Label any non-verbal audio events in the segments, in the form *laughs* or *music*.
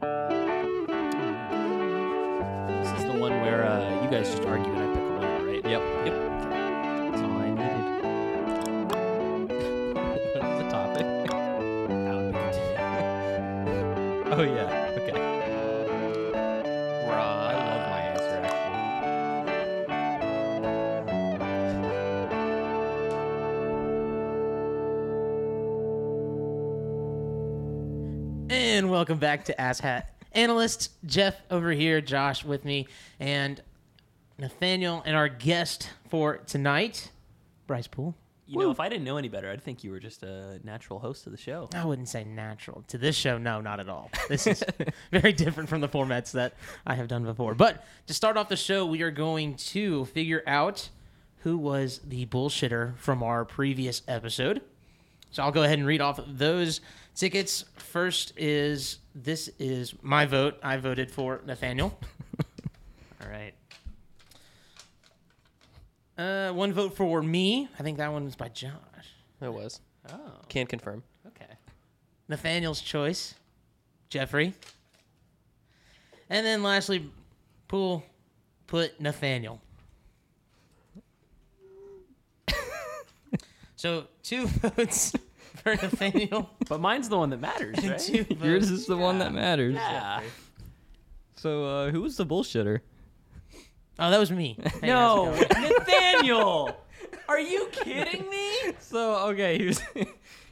This is the one where uh, you guys just argue and I pick a winner, right? Yep. Yep. That's all I needed. what is *laughs* the topic? That would be good. *laughs* Oh yeah. Welcome back to Ass Hat Analysts. Jeff over here, Josh with me, and Nathaniel, and our guest for tonight, Bryce Poole. You know, if I didn't know any better, I'd think you were just a natural host of the show. I wouldn't say natural to this show. No, not at all. This is *laughs* very different from the formats that I have done before. But to start off the show, we are going to figure out who was the bullshitter from our previous episode. So I'll go ahead and read off those tickets. First is this is my vote. I voted for Nathaniel. *laughs* All right. Uh, one vote for me. I think that one was by Josh. It was. Oh, Can't confirm. okay. Nathaniel's choice, Jeffrey. And then lastly, Poole put Nathaniel. *laughs* so two *laughs* votes for *laughs* Nathaniel. But mine's the one that matters, *laughs* right? two Yours is the one that matters. yeah. So uh, who was the bullshitter? Oh, that was me. *laughs* Hey, No, how's it going? Nathaniel. Are you kidding me? So okay, here's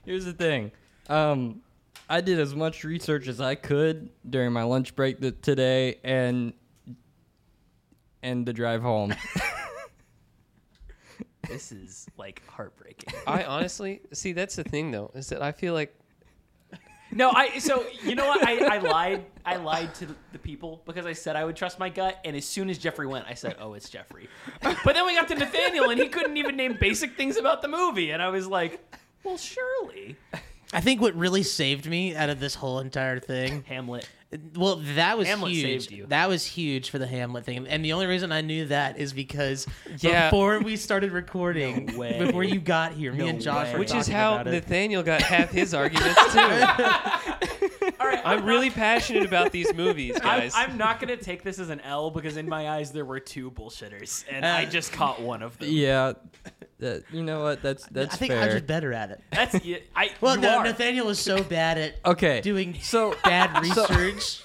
here's the thing. Um, I did as much research as I could during my lunch break th- today, and and the drive home. This is like heartbreaking. *laughs* I honestly see that's the thing though is that I feel like No, I. So you know what? I, I lied. I lied to the people because I said I would trust my gut, and as soon as Jeffrey went, I said, "Oh, it's Jeffrey." But then we got to Nathaniel, and he couldn't even name basic things about the movie, and I was like, "Well, surely." I think what really saved me out of this whole entire thing *laughs* Hamlet. Well, that was Hamlet huge. saved you. That was huge for the Hamlet thing, and the only reason I knew that is because Yeah. before we started recording, No way. before you got here, me No and Josh way. were which is how about it. Nathaniel got half his *laughs* arguments too. *laughs* All right, I'm not- really passionate about these movies, I'm, guys. I'm not gonna take this as an L because in my eyes there were two bullshitters, and I Uh, just caught one of them. yeah, that, you know what? That's that's I think fair. I'm just better at it. That's yeah, *laughs* I. Well, you no, are. Nathaniel is so bad at *laughs* okay, doing so *laughs* bad so- research.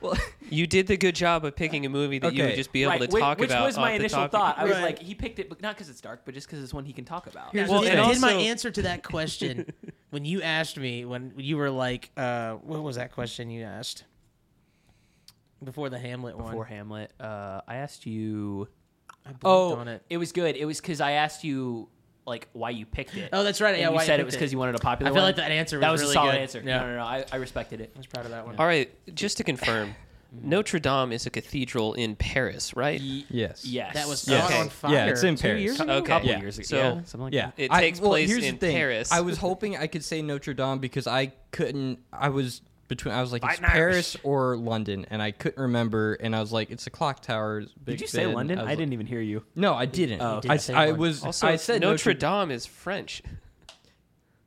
well, you did the good job of picking a movie that you would Okay. just be able Right, to which, talk which about. was my off the initial top- thought. I was Right. like, he picked it, but not because it's dark, but just because it's one he can talk about. Here's Well, the thing. and did my also- answer to that question when you asked me when you were like, uh, "What was that question you asked?" Before the Hamlet one. Before Hamlet, uh, I asked you. I blinked Oh, on it. it was good. It was because I asked you like why you picked it. Oh, that's right. And Yeah, you said it was because you wanted a popular. I feel one. like that answer was that was really a solid good. answer. Yeah. No, no, no. I, I respected it. I was proud of that one. All right, just to confirm, Notre Dame is a cathedral in Paris, right? yes, Yes, That was Yes. set on fire. Yeah, it's in two Paris. years Co- ago? okay. couple Yeah. years ago. So- yeah, something like Yeah, that. It I- takes well, place here's the in thing. Paris. I was hoping I could say Notre Dame because I couldn't. I was between. I was like, it's Fighting Paris or London, and I couldn't remember. And I was like, it's the clock tower. Big Did you say Ben. London? was I, like- didn't even hear you. No, I didn't. Oh, okay. I, say I one. was. also, I said Notre, Notre Dame is French.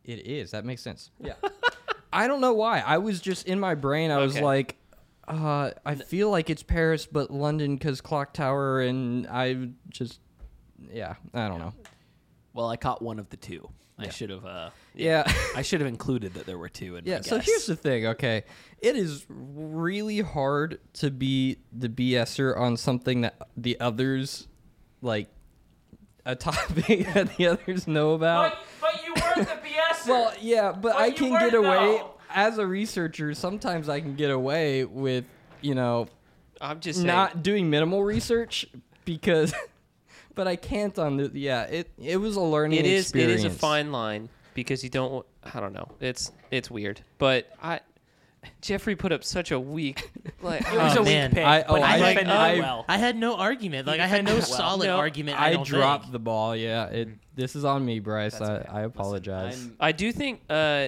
It is. That makes sense. Yeah. *laughs* I don't know why. I was just in my brain. I was like, uh, I feel like it's Paris, but London because clock tower, and I just, yeah, I don't know. Well, I caught one of the two. I Yeah. should have. Uh, Yeah. I should have included that there were two. In Yeah, my so guess. here's the thing, okay? It is really hard to be the BSer on something that the others, like, a *laughs* topic that the others know about. but you weren't the BS. *laughs* Well, yeah, but I you can weren't, get away, though. as a researcher, sometimes I can get away with, you know, I'm just saying. not doing minimal research because, *laughs* but I can't on the, yeah, it, it was a learning it is. It experience. is a fine line because you don't. I don't know. It's it's weird, but I. Jeffrey put up such a weak. *laughs* Like it was Oh, a man. weak pick, I- but oh, I I- defended I- it well. I had no argument. Like I had no well. solid No, argument. I, I don't dropped think. the ball, yeah. It, this is on me, Bryce. I, okay. I apologize. I'm- I do think uh,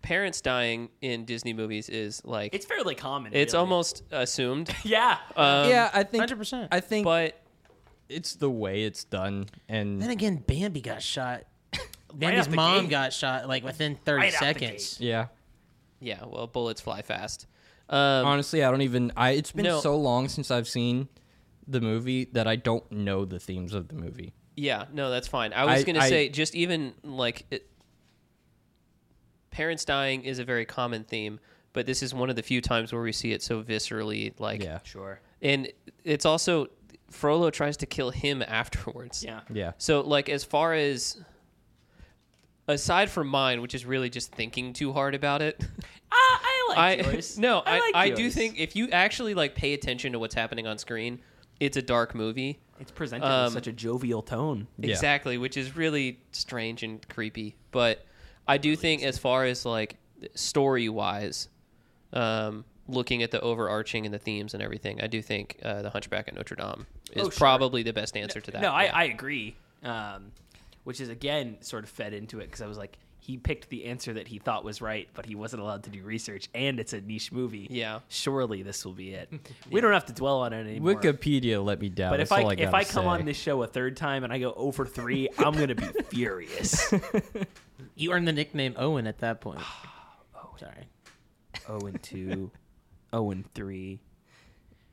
parents dying in Disney movies is like it's fairly common. it's really. almost assumed. *laughs* yeah. Um, yeah, I think Hundred percent. I think but it's the way it's done, and Then again, Bambi got shot. Bambi's out the mom gate. got shot like within thirty Right out the seconds. yeah, Yeah, well, bullets fly fast. Um, Honestly, I don't even. I it's been No. so long since I've seen the movie that I don't know the themes of the movie. Yeah, no, that's fine. I was I- gonna I- say just even like it, parents dying is a very common theme, but this is one of the few times where we see it so viscerally. Like, Yeah, Sure. and it's also Frollo tries to kill him afterwards. Yeah. yeah. So like as far as aside from mine, which is really just thinking too hard about it. *laughs* Ah, I like I yours. *laughs* no, I, like I, do yours. think if you actually like pay attention to what's happening on screen, it's a dark movie. it's presented um, with such a jovial tone. Yeah. Exactly, which is really strange and creepy. But I do think, as far as like story wise, um, looking at the overarching and the themes and everything, I do think uh, the Hunchback of Notre Dame is Oh, sure. probably the best answer to that. No, I, Yeah. I agree. Um, which is again sort of fed into it because I was like, he picked the answer that he thought was right, but he wasn't allowed to do research, and it's a niche movie. Yeah. surely this will be it. *laughs* We don't have to dwell on it anymore. Wikipedia let me down. but That's if I, all I if I come say. on this show a third time and I go over three, *laughs* I'm gonna be furious. *laughs* You earned the nickname Owen at that point. *sighs* oh, sorry. Owen two, oh and three.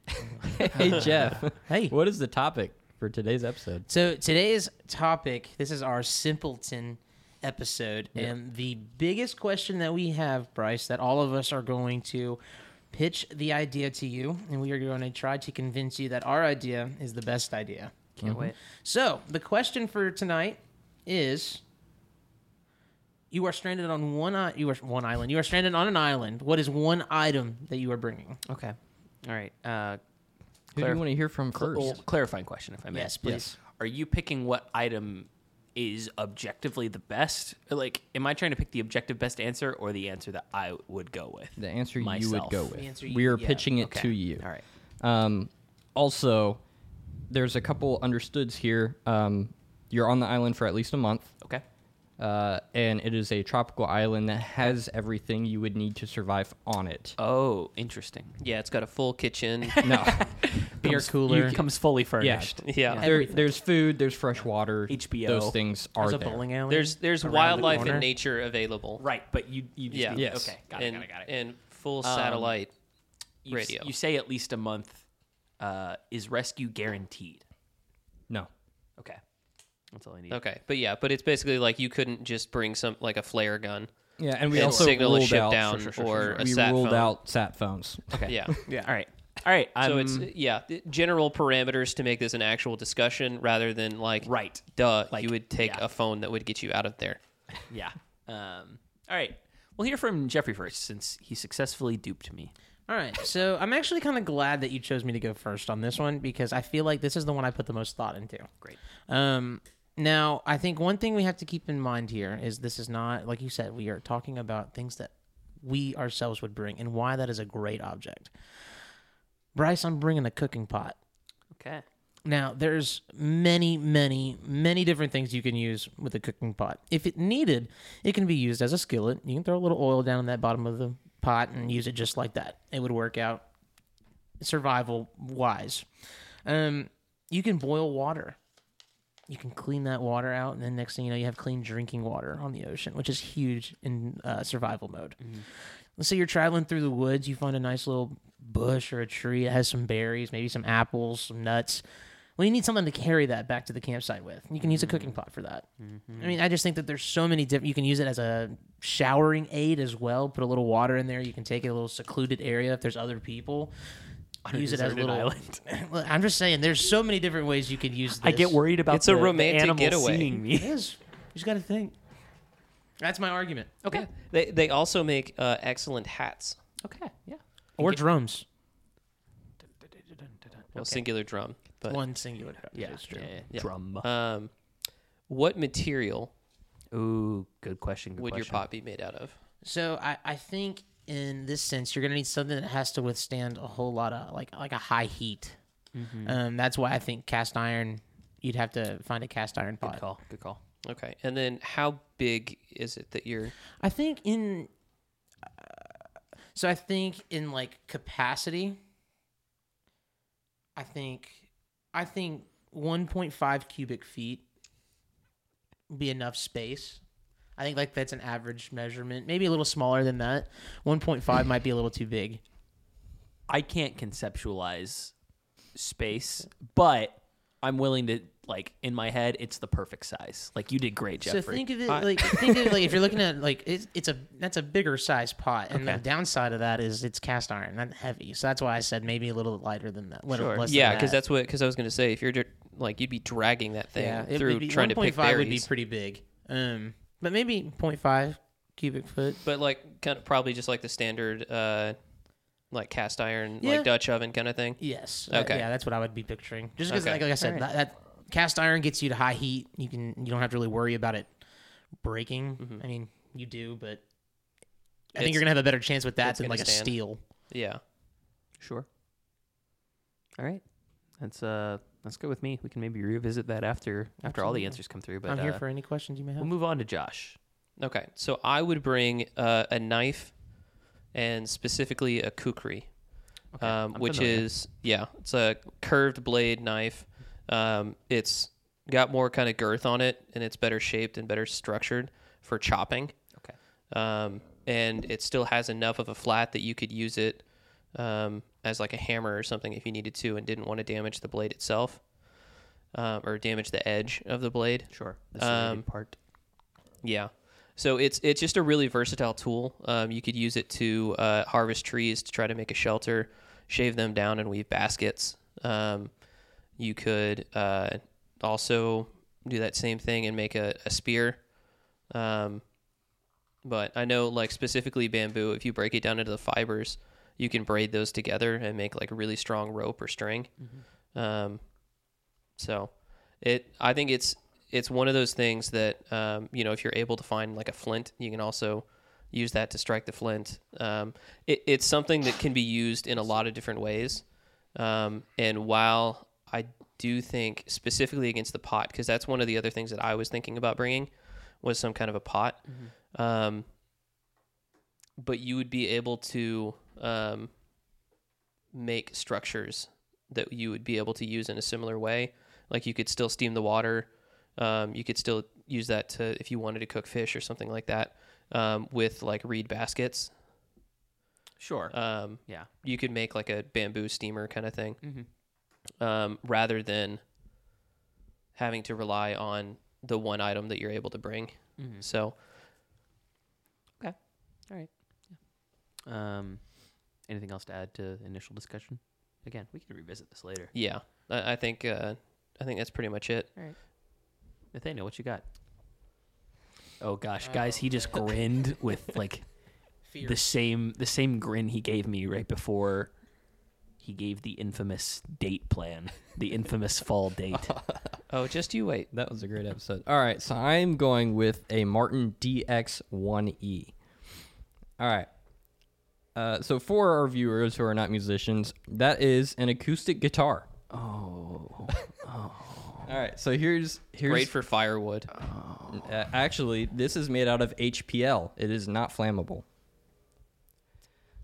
*laughs* hey Jeff, Hey. what is the topic for today's episode? So today's topic, this is our simpleton episode, and the biggest question that we have, Bryce, that all of us are going to pitch the idea to you, and we are going to try to convince you that our idea is the best idea. Can't mm-hmm. wait. So the question for tonight is: You are stranded on one i- you are one island. You are stranded on an island. What is one item that you are bringing? Okay. All right. Uh, Who do you want to hear from cl- first? well, clarifying question, if I may. Yes, please. Are you picking what item is objectively the best? Like, am I trying to pick the objective best answer or the answer that I would go with? the answer you would myself. go The with. answer you- we are yeah, pitching it okay. to you. All right. Um, also, there's a couple understoods here. Um, you're on the island for at least a month, Okay. Uh, and it is a tropical island that has everything you would need to survive on it. Oh, interesting. yeah, it's got a full kitchen. *laughs* No, *laughs* Beer cooler. It comes fully furnished. yeah. there, there's food, there's fresh water. HBO. Those things are There's a there. bowling alley. There's there's around the wildlife corner. and nature available. Right, but you you just Yeah. need- Yes. okay, got it, and, got it, got it. and full Um, satellite. you, s- radio. You say at least a month. Uh, is rescue guaranteed? No, Okay, that's all I need. Okay, but yeah, but it's basically like you couldn't just bring some like a flare gun. yeah, and we And also signal a ruled ship out. down Sure, sure, sure, or sure. a we sat ruled phone. out sat phones. Okay. Yeah. yeah. *laughs* All right. All right. So I'm, it's yeah, general parameters to make this an actual discussion rather than like right. duh, Like, you would take yeah. a phone that would get you out of there. *laughs* Yeah. Um. All right. We'll hear from Jeffrey first, since he successfully duped me. All right, so I'm actually kind of glad that you chose me to go first on this one because I feel like this is the one I put the most thought into. Great. Um, now, I think one thing we have to keep in mind here is this is not, like you said, we are talking about things that we ourselves would bring and why that is a great object. Bryce, I'm bringing a cooking pot. Okay. Now, there's many, many, many different things you can use with a cooking pot. If it needed, it can be used as a skillet. You can throw a little oil down in that bottom of the pot and use it just like that. It would work out survival wise. Um, you can boil water. You can clean that water out, and then next thing you know, you have clean drinking water on the ocean, which is huge in uh, survival mode. Mm-hmm. Let's say you're traveling through the woods, you find a nice little bush or a tree that has some berries, maybe some apples, some nuts. Well, you need something to carry that back to the campsite with. You can use a cooking mm-hmm. pot for that. Mm-hmm. I mean, I just think that there's so many different. You can use it as a showering aid as well. Put a little water in there. You can take it a little secluded area if there's other people. On a use it as a little. *laughs* island. Well, I'm just saying, there's so many different ways you could use. This. I get worried about It's a the- the romantic animals getaway. seeing me. It is. You just got to think. That's my argument. Okay. They they also make uh, excellent hats. Okay. Yeah. Or drums. Well, Okay. singular drum, but One singular. drum. Yeah. It's true. yeah, yeah. Yeah. Drum. um, what material Ooh, good question. Good would your pot be made out of? So I, I think in this sense, you're gonna need something that has to withstand a whole lot of like like a high heat. Mm-hmm. Um, that's why I think cast iron. You'd have to find a cast iron pot. Good call. Good call. Okay, and then how big is it that you're? I think in. Uh, so I think in like capacity. I think, I think 1.5 cubic feet be enough space. I think like that's an average measurement. Maybe a little smaller than that. 1.5 might be a little too big. I can't conceptualize space, but I'm willing to like in my head it's the perfect size. Like you did great, Jeffrey. So think of it like *laughs* think of it like if you're looking at like it's, it's a that's a bigger size pot, and Okay. the downside of that is it's cast iron, not heavy. So that's why I said maybe a little lighter than that. Little Sure. less than Yeah, that. because that's what because I was gonna say if you're dr- like you'd be dragging that thing yeah, it through be, trying to pick 1.5 berries. would be pretty big. Um, but maybe 0.5 cubic foot. but like kind of probably just like the standard uh like cast iron Yeah. like Dutch oven kind of thing. Yes. Okay. Uh, yeah, that's what I would be picturing. Just because, Okay. like, like I said, Alright. that, that cast iron gets you to high heat. You can you don't have to really worry about it breaking. Mhm. I mean, you do, but I It's- think you're gonna have a better chance with that it's than gonna like a steel. Yeah. Sure. All right. That's uh let's go with me. We can maybe revisit that after after all the answers come through. But I'm here uh, for any questions you may have. we'll move on to Josh. Okay, so I would bring uh, a knife, and specifically a kukri, Okay, um, which familiar. is yeah, it's a curved blade knife. Um, it's got more kind of girth on it, and it's better shaped and better structured for chopping. Okay. Um, and it still has enough of a flat that you could use it um, as like a hammer or something if you needed to, and didn't want to damage the blade itself, um, or damage the edge of the blade. Sure. The Um, part. Yeah. So it's it's just a really versatile tool. Um, you could use it to uh, harvest trees to try to make a shelter, shave them down and weave baskets. Um, you could uh, also do that same thing and make a, a spear. Um, but I know, like specifically bamboo, if you break it down into the fibers, you can braid those together and make like a really strong rope or string. Um, so it, I think it's it's one of those things that um, you know if you're able to find like a flint, you can also use that to strike the flint. Um, it, it's something that can be used in a lot of different ways. Um, and while I do think specifically against the pot, because that's one of the other things that I was thinking about bringing was some kind of a pot. Um, but you would be able to um, make structures that you would be able to use in a similar way. Like you could still steam the water. Um, you could still use that to if you wanted to cook fish or something like that um, with like reed baskets. Sure. Um, yeah. you could make like a bamboo steamer kind of thing Mm-hmm. um, rather than having to rely on the one item that you're able to bring. Mm-hmm. So Um, anything else to add to the initial discussion? Again, we can revisit this later. yeah, I, I think uh, I think that's pretty much it. Nathaniel, what you got? Oh gosh, guys, he just grinned with *laughs* like Fear. the same the same grin he gave me right before he gave the infamous date plan, the infamous fall date. *laughs* Oh, just you wait. That was a great episode. All right, so I'm going with a Martin DX1E. All right. Uh, so for our viewers who are not musicians, that is an acoustic guitar. Oh, oh. *laughs* All right, so here's here's Great for firewood. Uh, actually, this is made out of HPL. It is not flammable.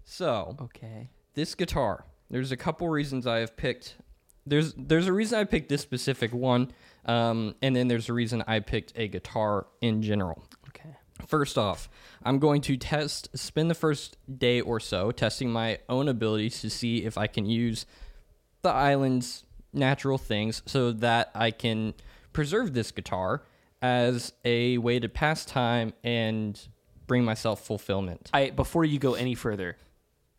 So, okay. this guitar, there's a couple reasons I have picked. There's there's a reason I picked this specific one, um, and then there's a reason I picked a guitar in general. First off, I'm going to test, spend the first day or so testing my own abilities to see if I can use the island's natural things so that I can preserve this guitar as a way to pass time and bring myself fulfillment. I before you go any further,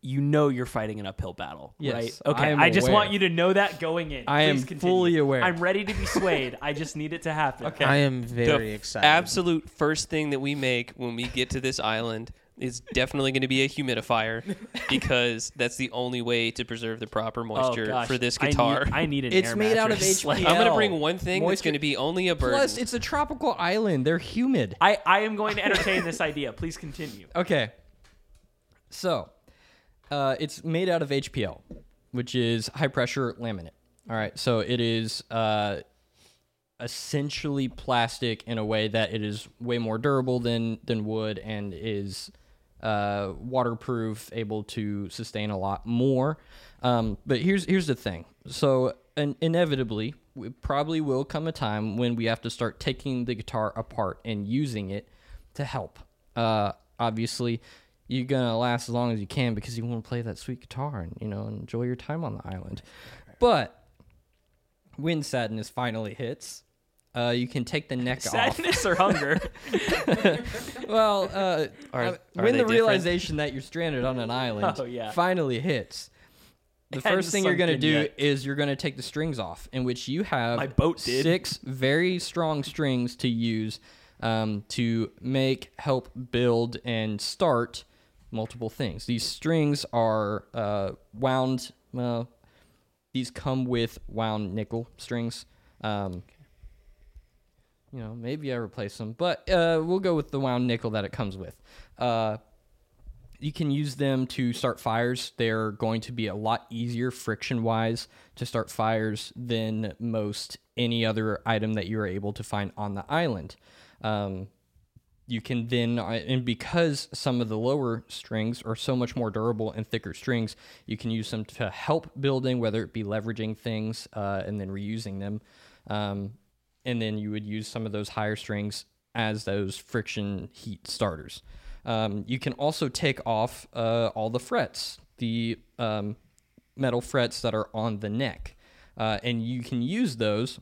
you know you're fighting an uphill battle, Yes, right? Okay. am I, just aware. want you to know that going in. I am continue. fully aware. I'm ready to be swayed. I just need it to happen. Okay. I am very f- excited. Absolute first thing that we make when we get to this island is definitely going to be a humidifier *laughs* because that's the only way to preserve the proper oh, moisture oh, for this I need- guitar. I need, an It's air made out of mattress. Like, HPL. I'm going to bring one thing that's going to be only a burden. Plus, it's a tropical island. They're humid. I, I am going to entertain this idea. Please continue. Okay. So, uh, it's made out of HPL, which is high pressure laminate. All right. So it is uh, essentially plastic in a way that it is way more durable than than wood and is uh, waterproof, able to sustain a lot more. Um, but here's here's the thing. So inevitably, we probably will come a time when we have to start taking the guitar apart and using it to help. Uh, obviously, you're gonna last as long as you can because you want to play that sweet guitar and you know enjoy your time on the island. But when sadness finally hits, uh, you can take the neck *laughs* off. Sadness or hunger? *laughs* Well, uh, Are- are when the different? realization that you're stranded on an *laughs* island Oh, yeah. finally hits, the first thing you're going to do yet. is you're going to take the strings off, in which you have My boat did. six very strong strings to use um, to make, help, build, and start multiple things. These strings are uh, wound. Well, these come with wound nickel strings. Um, you know, maybe I replace them, but uh, we'll go with the wound nickel that it comes with. Uh, you can use them to start fires. They're going to be a lot easier friction wise to start fires than most any other item that you're able to find on the island. Um, you can then, uh, and because some of the lower strings are so much more durable and thicker strings, you can use them to help building, whether it be leveraging things uh, and then reusing them. Um, and then you would use some of those higher strings as those friction heat starters. Um, you can also take off uh, all the frets, the um, metal frets that are on the neck, uh, and you can use those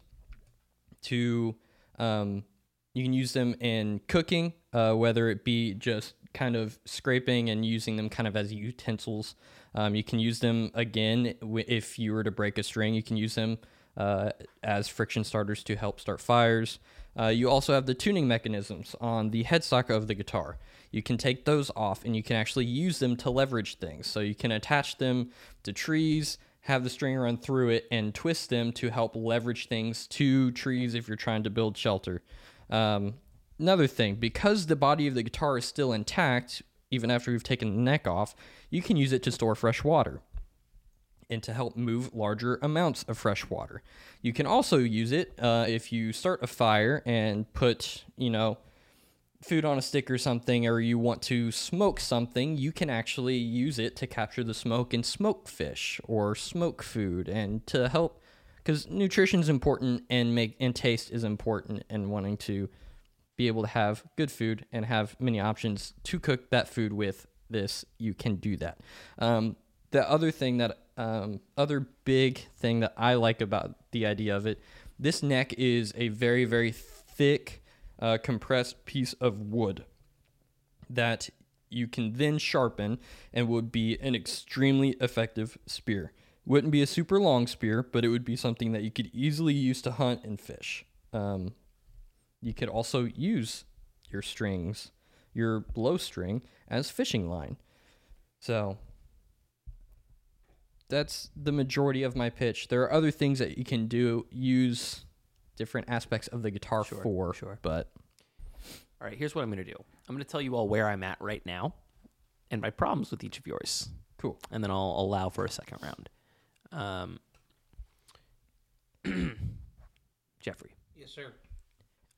to um, you can use them in cooking, uh, whether it be just kind of scraping and using them kind of as utensils. Um, you can use them again if you were to break a string. You can use them uh, as friction starters to help start fires. Uh, you also have the tuning mechanisms on the headstock of the guitar. You can take those off and you can actually use them to leverage things. So you can attach them to trees, have the string run through it, and twist them to help leverage things to trees if you're trying to build shelter. Um, another thing, because the body of the guitar is still intact, even after we've taken the neck off, you can use it to store fresh water and to help move larger amounts of fresh water. You can also use it uh, if you start a fire and put, you know, food on a stick or something, or you want to smoke something, you can actually use it to capture the smoke and smoke fish or smoke food and to help because nutrition is important and make and taste is important and wanting to be able to have good food and have many options to cook that food with this you can do that. Um, the other thing that um, other big thing that i like about the idea of it this neck is a very very thick uh, compressed piece of wood that you can then sharpen and would be an extremely effective spear. Wouldn't be a super long spear but it would be something that you could easily use to hunt and fish. Um, you could also use your strings, your blow string, as fishing line. So that's the majority of my pitch. There are other things that you can do, use different aspects of the guitar Sure, for, sure. but All right, here's what I'm going to do. I'm going to tell you all where I'm at right now and my problems with each of yours. cool. And then I'll allow for a second round. Um, *clears throat* Jeffrey, Yes, sir.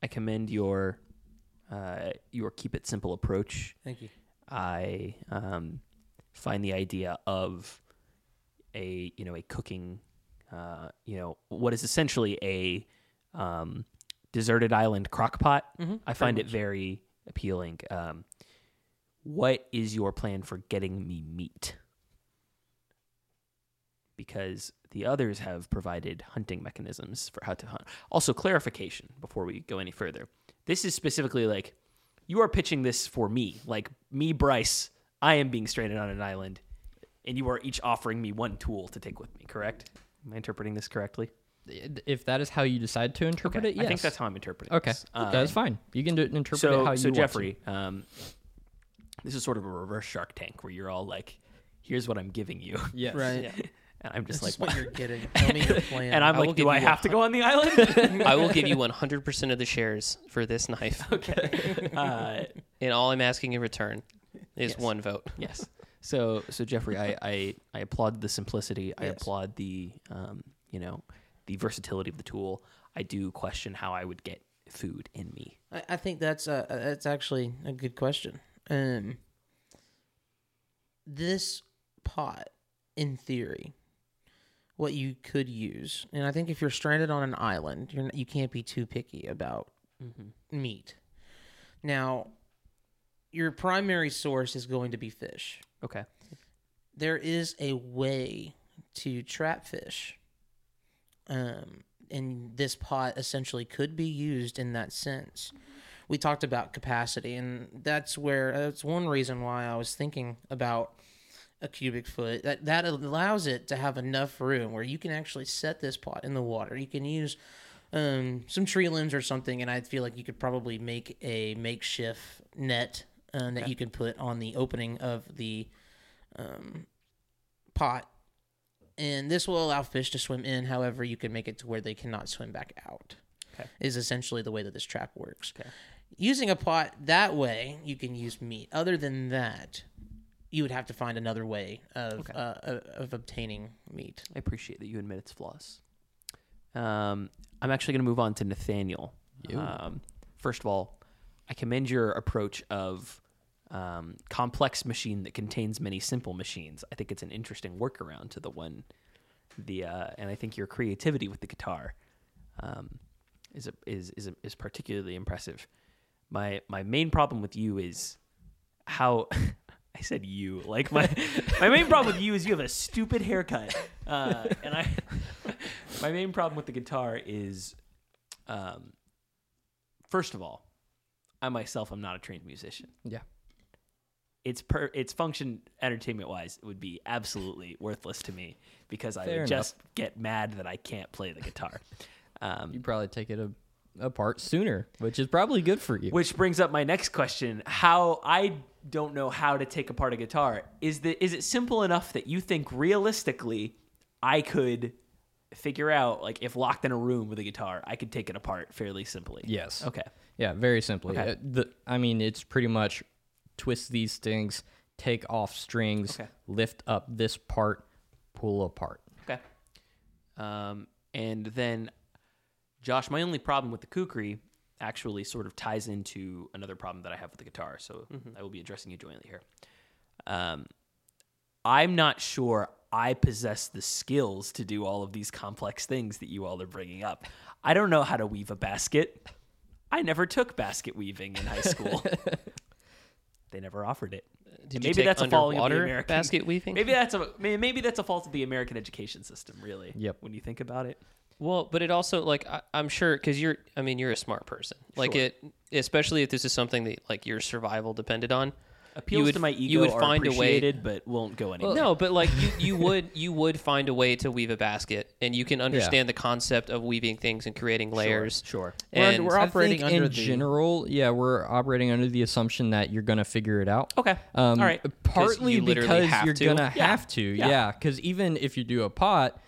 I commend your uh, your keep it simple approach. Thank you. I um, find the idea of a you know a cooking uh, you know what is essentially a um, deserted island crock pot. Mhm, I find it very appealing. Um, what is your plan for getting me meat? Because the others have provided hunting mechanisms for how to hunt. Also, clarification before we go any further. This is specifically like you are pitching this for me, like me, Bryce. I am being stranded on an island, and you are each offering me one tool to take with me. Correct? Am I interpreting this correctly? If that is how you decide to interpret it, yes. I think that's how I'm interpreting. okay. this. Um, that's fine. You can do, interpret so, it how you want. so want Jeffrey, um, this is sort of a reverse Shark Tank where you're all like, "Here's what I'm giving you," Yes. Right. *laughs* and I'm just That's like, what you're getting. *laughs* Tell me your plan. and I'm I will like, give "Do I you a have to go on the island?" *laughs* I will give you 100% of the shares for this knife. *laughs* okay. Uh, And all I'm asking in return is Yes. one vote. yes. So, so Jeffrey, I, I, I applaud the simplicity. I Yes. applaud the, um, you know, the versatility of the tool. I do question how I would get food in me. I, I think that's uh that's actually a good question. Um, this pot, in theory, what you could use, and I think if you're stranded on an island, you're n- you can't be too picky about meat. Now, your primary source is going to be fish. Okay. There is a way to trap fish. Um, and this pot essentially could be used in that sense. We talked about capacity, and that's where that's one reason why I was thinking about a cubic foot. That that allows it to have enough room where you can actually set this pot in the water. You can use um, some tree limbs or something, and I feel like you could probably make a makeshift net um, that you can put on the opening of the um, pot. And this will allow fish to swim in. However, you can make it to where they cannot swim back out. Okay. Is essentially the way that this trap works. Okay. Using a pot that way, you can use meat. Other than that, you would have to find another way of Okay. uh, of- of obtaining meat. I appreciate that you admit its flaws. Um, I'm actually going to move on to Nathaniel. Um, first of all, I commend your approach of um, complex machine that contains many simple machines. I think it's an interesting workaround to the one, the uh, and I think your creativity with the guitar um, is a, is is a, is particularly impressive. My my main problem with you is how *laughs* I said you like my my main problem with you is you have a stupid haircut, uh, and I *laughs* my main problem with the guitar is, um, first of all, I myself am not a trained musician. Yeah. Its per its function entertainment wise it would be absolutely worthless to me because I Fair would enough. just get mad that I can't play the guitar. Um, You probably take it a, apart sooner, which is probably good for you. Which brings up my next question: How I don't know how to take apart a guitar. Is the is it simple enough that you think realistically I could figure out like if locked in a room with a guitar, I could take it apart fairly simply? yes. Okay. Yeah, very simply. Okay. Uh, the, I mean, it's pretty much twist these things, take off strings, Okay. lift up this part, pull apart. Okay. Um, and then, Josh, my only problem with the kukri actually sort of ties into another problem that I have with the guitar. So I will be addressing you jointly here. Um, I'm not sure I possess the skills to do all of these complex things that you all are bringing up. I don't know how to weave a basket. I never took basket weaving in high school. *laughs* they never offered it. Did And you maybe that's a falling of the American basket weaving? *laughs* Maybe that's a maybe that's a fault of the American education system, really. Yep. When you think about it, Well, but it also like I, I'm sure because you're I mean you're a smart person. Like Sure. it, especially if this is something that like your survival depended on. appeals would- to my ego you would are find a way- but won't go anywhere. No, but like you, you *laughs* would you would find a way to weave a basket, and you can understand the concept of weaving things and creating layers. Sure. We're- And we're I operating think under in the- general, yeah, we're operating under the assumption that you're gonna figure it out. Okay. Um, All right. Partly you because have you're to. gonna Yeah. have to, Yeah. yeah. Because even if you do a pot,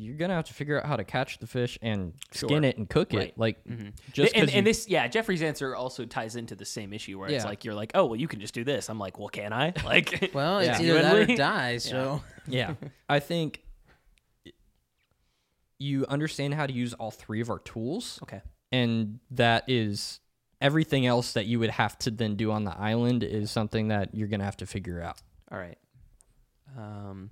you're gonna have to figure out how to catch the fish and skin Sure. it and cook Right. it. Like Th- just and, 'cause and you- this, yeah, Jeffrey's answer also ties into the same issue where it's like you're like, oh well, you can just do this. I'm like, well, can I? *laughs* Like, Well, *laughs* it's Yeah. either that or Genuinely? die. So *laughs* yeah, I think you understand how to use all three of our tools. okay, and that is everything else that you would have to then do on the island is something that you're gonna have to figure out. all right. Um,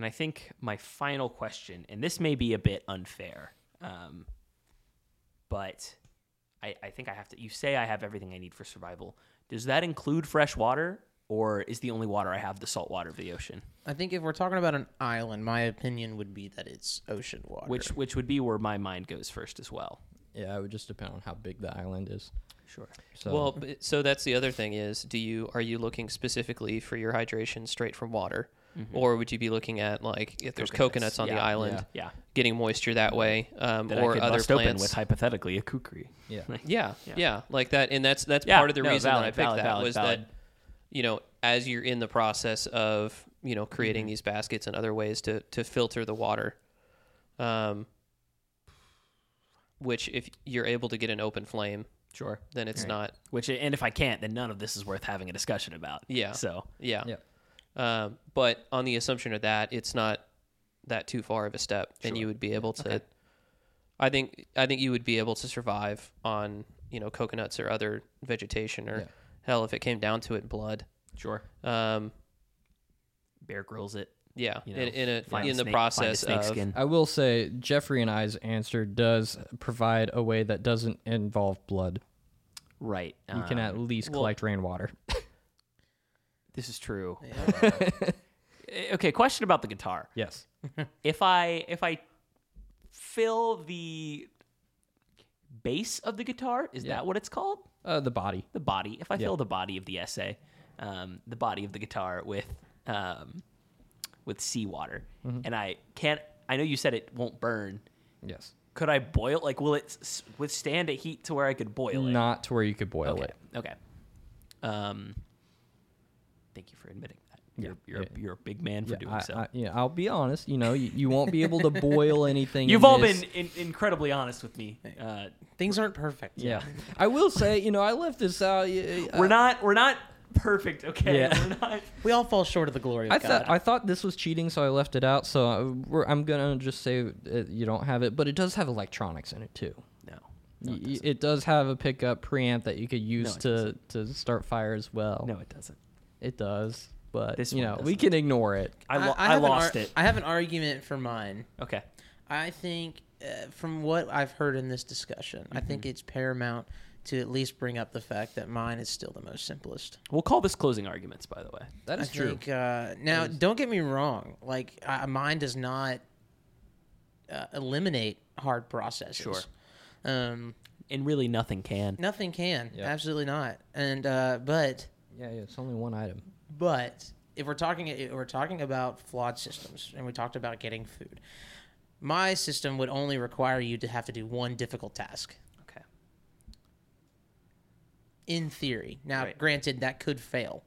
and I think my final question, and this may be a bit unfair, um, but I, I think I have to. You say I have everything I need for survival. Does that include fresh water, or is the only water I have the salt water of the ocean? I think if we're talking about an island, my opinion would be that it's ocean water. Which which would be where my mind goes first as well. Yeah, it would just depend on how big the island is. Sure. So Well, so that's the other thing is, do you are you looking specifically for your hydration straight from water, or would you be looking at like if there's Coconuts, coconuts on the yeah, island, Yeah. getting moisture that way, um, That or I could other bust plants? open with hypothetically a kukri. yeah, *laughs* Yeah, Yeah. yeah, like that, and that's that's Yeah, part of the no, reason valid, that I picked valid, that valid, was valid. that you know as you're in the process of you know creating Mm-hmm. these baskets and other ways to to filter the water, um, which if you're able to get an open flame, Sure. then it's Right. not Which and if I can't, then none of this is worth having a discussion about. Yeah. So yeah. Yeah. Um, but on the assumption of that, it's not that too far of a step, and you would be able to. Okay. I think I think you would be able to survive on you know coconuts or other vegetation, or Yeah. hell, if it came down to it, blood. sure. Um, Bear Grylls it. yeah, You know, in, in a find in a the snake- process find a snake of skin. I will say Jeffrey and I's answer does provide a way that doesn't involve blood. Right. You can at um, least well, collect rainwater. *laughs* This is true. Yeah. *laughs* Okay, question about the guitar. yes. *laughs* If I if I fill the base of the guitar, is Yeah. that what it's called? Uh, the body. The body. If I Yeah. fill the body of the essay, um, the body of the guitar with um, with seawater, Mm-hmm. and I can't. I know you said it won't burn. Yes. Could I boil? Like, will it s- withstand a heat to where I could boil it? Not to where you could boil Okay. it. Okay. Um. Thank you for admitting that. You're Yeah, you're, yeah. A, you're a big man for Yeah, doing I, so. I, yeah, I'll be honest. You know, you, you won't be able to boil anything. *laughs* You've in all this. been in, incredibly honest with me. Uh, Things aren't perfect. Yeah, *laughs* I will say, you know, I left this out. uh, we're not we're not perfect, okay? Yeah. We're not. *laughs* We all fall short of the glory of I God. thought I thought this was cheating, so I left it out. So I, we're, I'm gonna just say uh, you don't have it, but it does have electronics in it too. No. No, it y- doesn't. it does have a pickup preamp that you could use it to to start fire as well. No, it doesn't. It does, but This you one know we doesn't. can ignore it. I, lo- I, have an lost ar- it. I have an argument for mine. Okay. I think, uh, from what I've heard in this discussion, I think Mm-hmm. it's paramount to at least bring up the fact that mine is still the most simplest. We'll call this closing arguments, by the way. that is I true. Think, uh, now, don't get me wrong. Like, uh, mine does not uh, eliminate hard processes. Sure. Um, And really, nothing can. nothing can. Yep. Absolutely not. And uh, but Yeah, yeah, it's only one item. But if we're talking, if we're talking about flawed systems, and we talked about getting food, my system would only require you to have to do one difficult task. Okay. In theory, now Right. granted that could fail,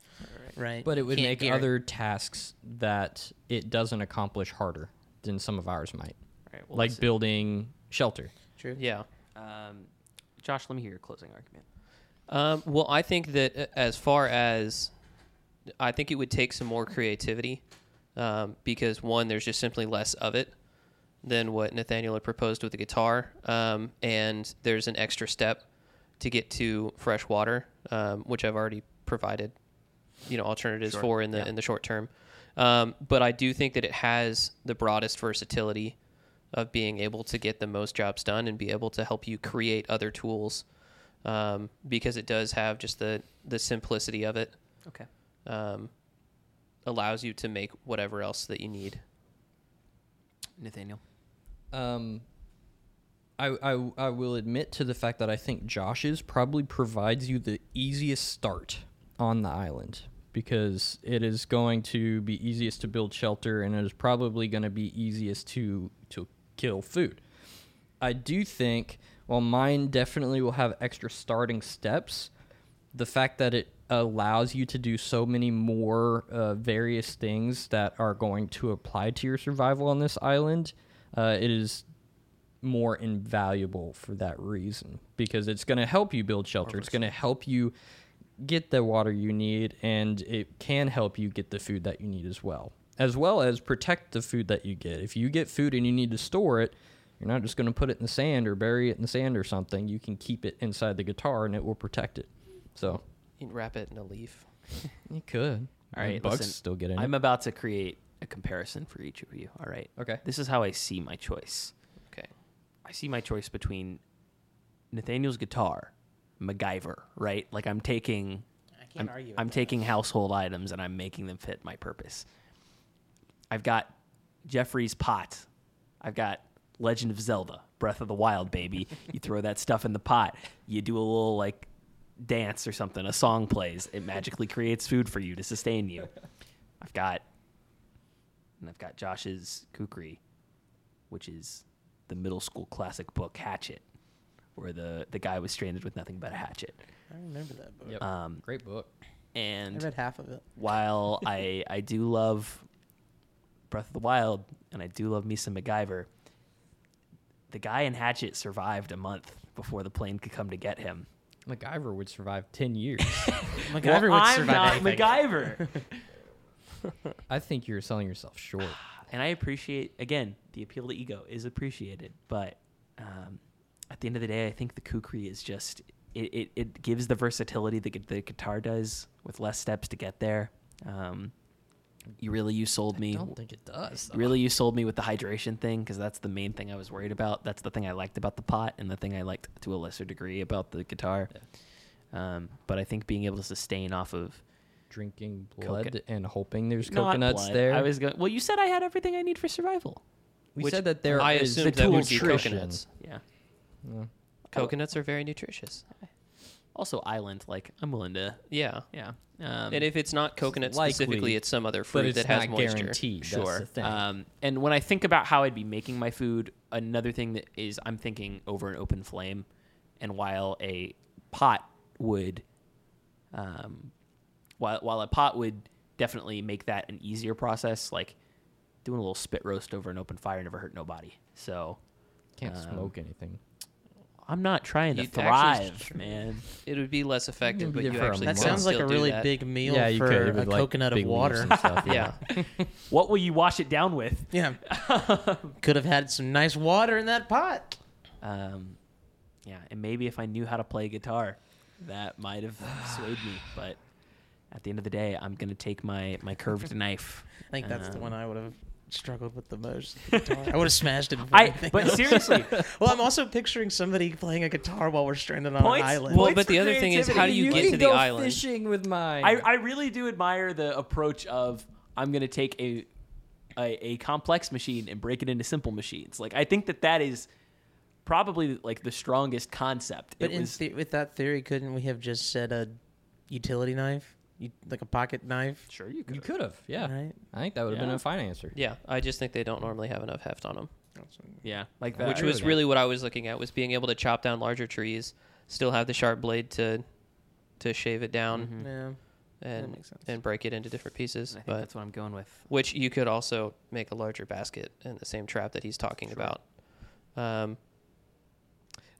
right? But it would Can't make guarantee- other tasks that it doesn't accomplish harder than some of ours might, All right. Well, like listen. building shelter. true. Yeah. Um, Josh, let me hear your closing argument. Um, well, I think that uh, as far as I think it would take some more creativity um, because one, there's just simply less of it than what Nathaniel had proposed with the guitar, um, and there's an extra step to get to fresh water, um, which I've already provided, you know, alternatives Sure. for in the Yeah. in the short term. Um, but I do think that it has the broadest versatility of being able to get the most jobs done and be able to help you create other tools um, because it does have just the the simplicity of it Okay. um, allows you to make whatever else that you need. Nathaniel. Um, I, I I will admit to the fact that I think Josh's probably provides you the easiest start on the island because it is going to be easiest to build shelter and it is probably going to be easiest to to kill food. I do think while mine definitely will have extra starting steps, the fact that it allows you to do so many more uh, various things that are going to apply to your survival on this island, uh, it is more invaluable for that reason because it's going to help you build shelter. It's going to help you get the water you need, and it can help you get the food that you need as well, as well as protect the food that you get. If you get food and you need to store it, you're not just going to put it in the sand or bury it in the sand or something. You can keep it inside the guitar, and it will protect it. So You can wrap it in a leaf. you could. All right, bugs listen, still get in. I'm it. about to create a comparison for each of you. All right. Okay. This is how I see my choice. Okay. I see my choice between Nathaniel's guitar, MacGyver, right? Like I'm taking I can't I'm, argue. I'm that. taking household items and I'm making them fit my purpose. I've got Jeffrey's pot. I've got Legend of Zelda, Breath of the Wild, baby. you throw that stuff in the pot. You do a little like dance or something. A song plays. It magically creates food for you to sustain you. I've got, and I've got Josh's kukri, which is the middle school classic book Hatchet, where the the guy was stranded with nothing but a hatchet. I remember that book. Yep. Um, Great book. And I and read half of it. while *laughs* I I do love Breath of the Wild and I do love me some MacGyver, the guy in Hatchet survived a month before the plane could come to get him. MacGyver would survive 10 years. *laughs* MacGyver well, would I'm survive not. MacGyver. *laughs* I think you're selling yourself short. *sighs* and I appreciate again the appeal to ego is appreciated, but um, at the end of the day, I think the kukri is just it, it, it gives the versatility that the guitar does with less steps to get there. Um, you really you sold me. I don't think it does. though. Really, you sold me with the hydration thing because that's the main thing I was worried about. That's the thing I liked about the pot, and the thing I liked to a lesser degree about the guitar. Um, but I think being able to sustain off of Drinking blood Coco- and hoping there's not coconuts blood. there. I was going. Well, you said I had everything I need for survival. we Which said that there I is assumed the that would be nutrition. coconuts. Yeah. Yeah. Coconuts are very nutritious. Also, island. Like I'm willing to. Yeah. Yeah. Um, and if it's not coconut likely, specifically, it's some other fruit that has moisture. guaranteed. That's Sure. the thing. Um, and when I think about how I'd be making my food, another thing that is I'm thinking over an open flame, and while a pot would, um, while while a pot would definitely make that an easier process, like doing a little spit roast over an open fire never hurt nobody. So Can't um, smoke anything. I'm not trying to You'd actually- thrive, man. It would be less effective, be but there you for a actually That month. can sounds like a still do really that. big meal yeah, you for could a with, like, coconut of big leaves water. and stuff, *laughs* Yeah. What will you wash it down with? Yeah. *laughs* Could have had some nice water in that pot. Um, yeah, and maybe if I knew how to play guitar, that might have swayed me. But at the end of the day, I'm gonna take my my curved knife. I think that's the Um, one I would have struggled with the most. the *laughs* guitar. I would have smashed it. I but else. seriously, *laughs* well, I'm also picturing somebody playing a guitar while we're stranded on Points- an island. Well, but the other thing is, how do you, creativity. get to the island? fishing with mine. I, I really do admire the approach of I'm gonna take a, a a complex machine and break it into simple machines. Like I think that that is probably like the strongest concept. but it in was, the- with that theory, couldn't we have just said a utility knife, you, like a pocket knife? sure you could. you could have. Yeah. Right? I think that would have been Yeah. a fine answer. Yeah, I just think they don't normally have enough heft on them. Yeah, like that. Which was that. really what I was looking at was being able to chop down larger trees, still have the sharp blade to to shave it down Mhm. Yeah. that and makes sense. and break it into different pieces. I think But that's what I'm going with. which you could also make a larger basket in the same trap that he's talking Sure. about. Um,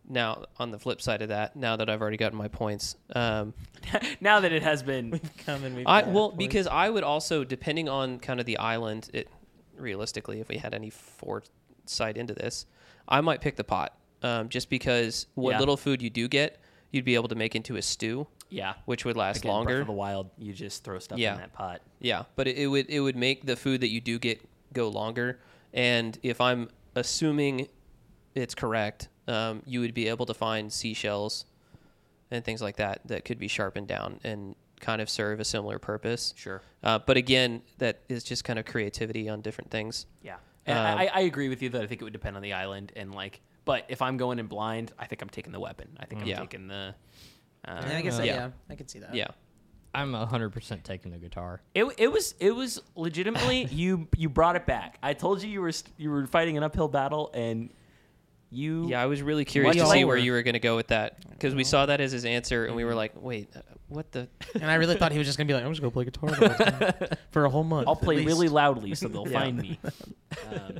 now, on the flip side of that, now that I've already gotten my points, um, *laughs* now that it has been We've come and we've. I well points. because I would also, depending on kind of the island, it realistically, if we had any foresight into this, I might pick the pot, um, just because what Yeah. little food you do get, you'd be able to make into a stew, yeah. which would last Again, longer. of the Wild, you just throw stuff Yeah. in that pot. Yeah, but it, it would it would make the food that you do get go longer. And if I'm assuming it's correct, um, you would be able to find seashells and things like that that could be sharpened down and kind of serve a similar purpose. Sure. Uh, but again, that is just kind of creativity on different things. Yeah. And Um, I, I agree with you that I think it would depend on the island and like, but if I'm going in blind, I think I'm taking the weapon. I think I'm Yeah. taking the. Uh, Yeah, I guess Uh, yeah. yeah. I can see that. Yeah. I'm hundred percent taking the guitar. It, it was it was legitimately *laughs* you you brought it back. I told you you were st- you were fighting an uphill battle and you Yeah, I was really curious to see lower. where you were going to go with that because we saw that as his answer and we Mm-hmm. were like, wait, uh, what the? *laughs* And I really thought he was just gonna be like, I'm just gonna play guitar the whole time *laughs* for a whole month. I'll play least. really loudly so they'll *laughs* Yeah. find me. Um,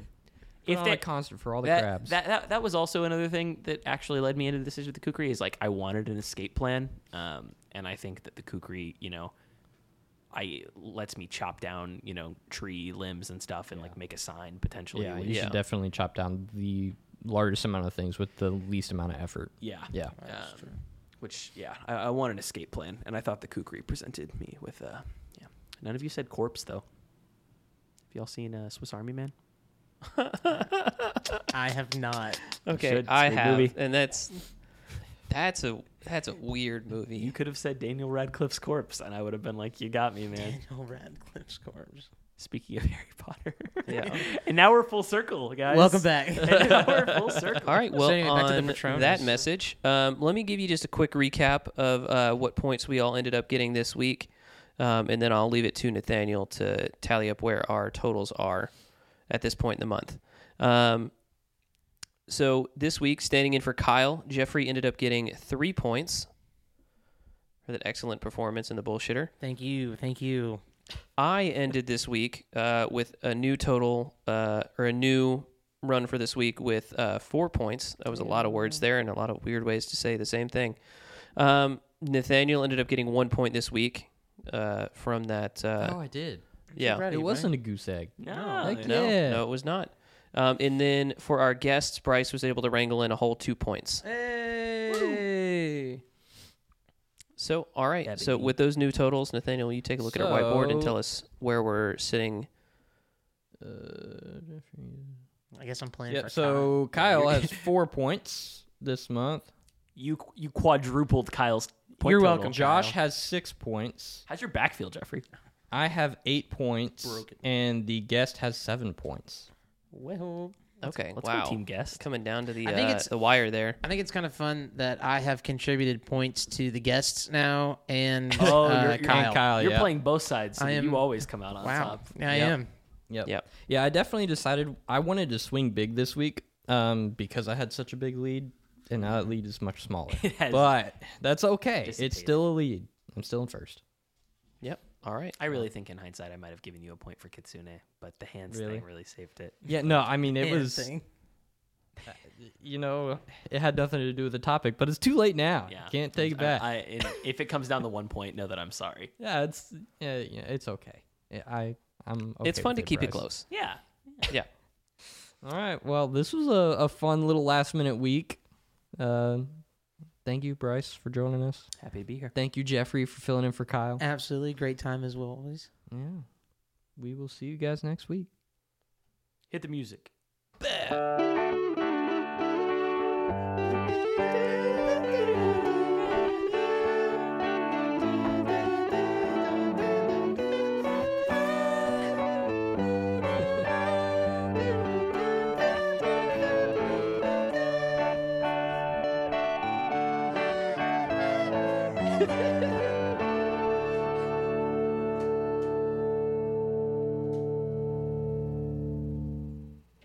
if on they, a concert for all the that, crabs. That, that that was also another thing that actually led me into the decision with the kukri is like I wanted an escape plan, um, and I think that the kukri, you know, I lets me chop down you know tree limbs and stuff and like make a sign potentially. yeah, which- you Yeah. should definitely chop down the largest amount of things with the least amount of effort. yeah, Yeah. Um, which yeah, I, I want an escape plan, and I thought the kukri presented me with uh yeah. None of you said corpse though. Have y'all seen uh, Swiss Army Man? *laughs* I have not. Okay, should. It's a I good have, movie. and that's that's a that's a weird movie. You could have said Daniel Radcliffe's corpse, and I would have been like, "You got me, man." Daniel Radcliffe's corpse. Speaking of *laughs* Harry Potter, Yeah. *laughs* and now we're full circle, guys. Welcome back. *laughs* And now we're full circle. All right. Well, So anyway, back to the on that message, um, let me give you just a quick recap of uh, what points we all ended up getting this week, um, and then I'll leave it to Nathaniel to tally up where our totals are at this point in the month. Um, so this week, standing in for Kyle, Jeffrey ended up getting three points for that excellent performance in the bullshitter. Thank you. Thank you. I ended this week uh, with a new total uh, or a new run for this week with uh, four points. That was a lot of words there and a lot of weird ways to say the same thing. Um, Nathaniel ended up getting one point this week uh, from that. Uh, oh, I did. yeah. proud It wasn't a goose egg. No, Heck No, yeah. no, it was not. Um, and then for our guests, Bryce was able to wrangle in a whole two points. Hey. So, all right. Yeah, so, with those new totals, Nathaniel, you take a look at our whiteboard and tell us where we're sitting. Uh, Jeffrey. I guess I'm playing Yep. for So Kyle has *laughs* four points this month. You you quadrupled Kyle's point You're total. welcome. Josh Kyle. has six points. How's your backfield, Jeffrey? I have eight points, Broken. and the guest has seven points. Well, Okay, Let's wow. go team guest. Coming down to the I think uh, it's- the wire there. I think it's kind of fun that I have contributed points to the guests now, and *laughs* Oh, uh, you're- you're- Kyle. And Kyle, You're yeah. playing both sides. So I am- you always come out on Wow, top. yeah, I Yep. am. Yep. Yep. Yeah, I definitely decided I wanted to swing big this week um, because I had such a big lead, and now that lead is much smaller. *laughs* But that's okay. It's still a lead. I'm still in first. Yep. All right. I really think in hindsight I might have given you a point for Kitsune, but the hands Really? thing really saved it. Yeah, no, I mean it was, thing. you know, it had nothing to do with the topic, but it's too late now. Yeah, Can't take it back. I, and if it comes down to one point, know that I'm sorry. *laughs* yeah, it's yeah, yeah, it's okay. Yeah, I I'm. Okay it's fun with to keep it Bryce. close. Yeah. *laughs* Yeah. All right. Well, this was a, a fun little last minute week. Uh, thank you, Bryce, for joining us. Happy to be here. Thank you, Jeffrey, for filling in for Kyle. Absolutely great time as always. Yeah. We will see you guys next week. Hit the music. Ha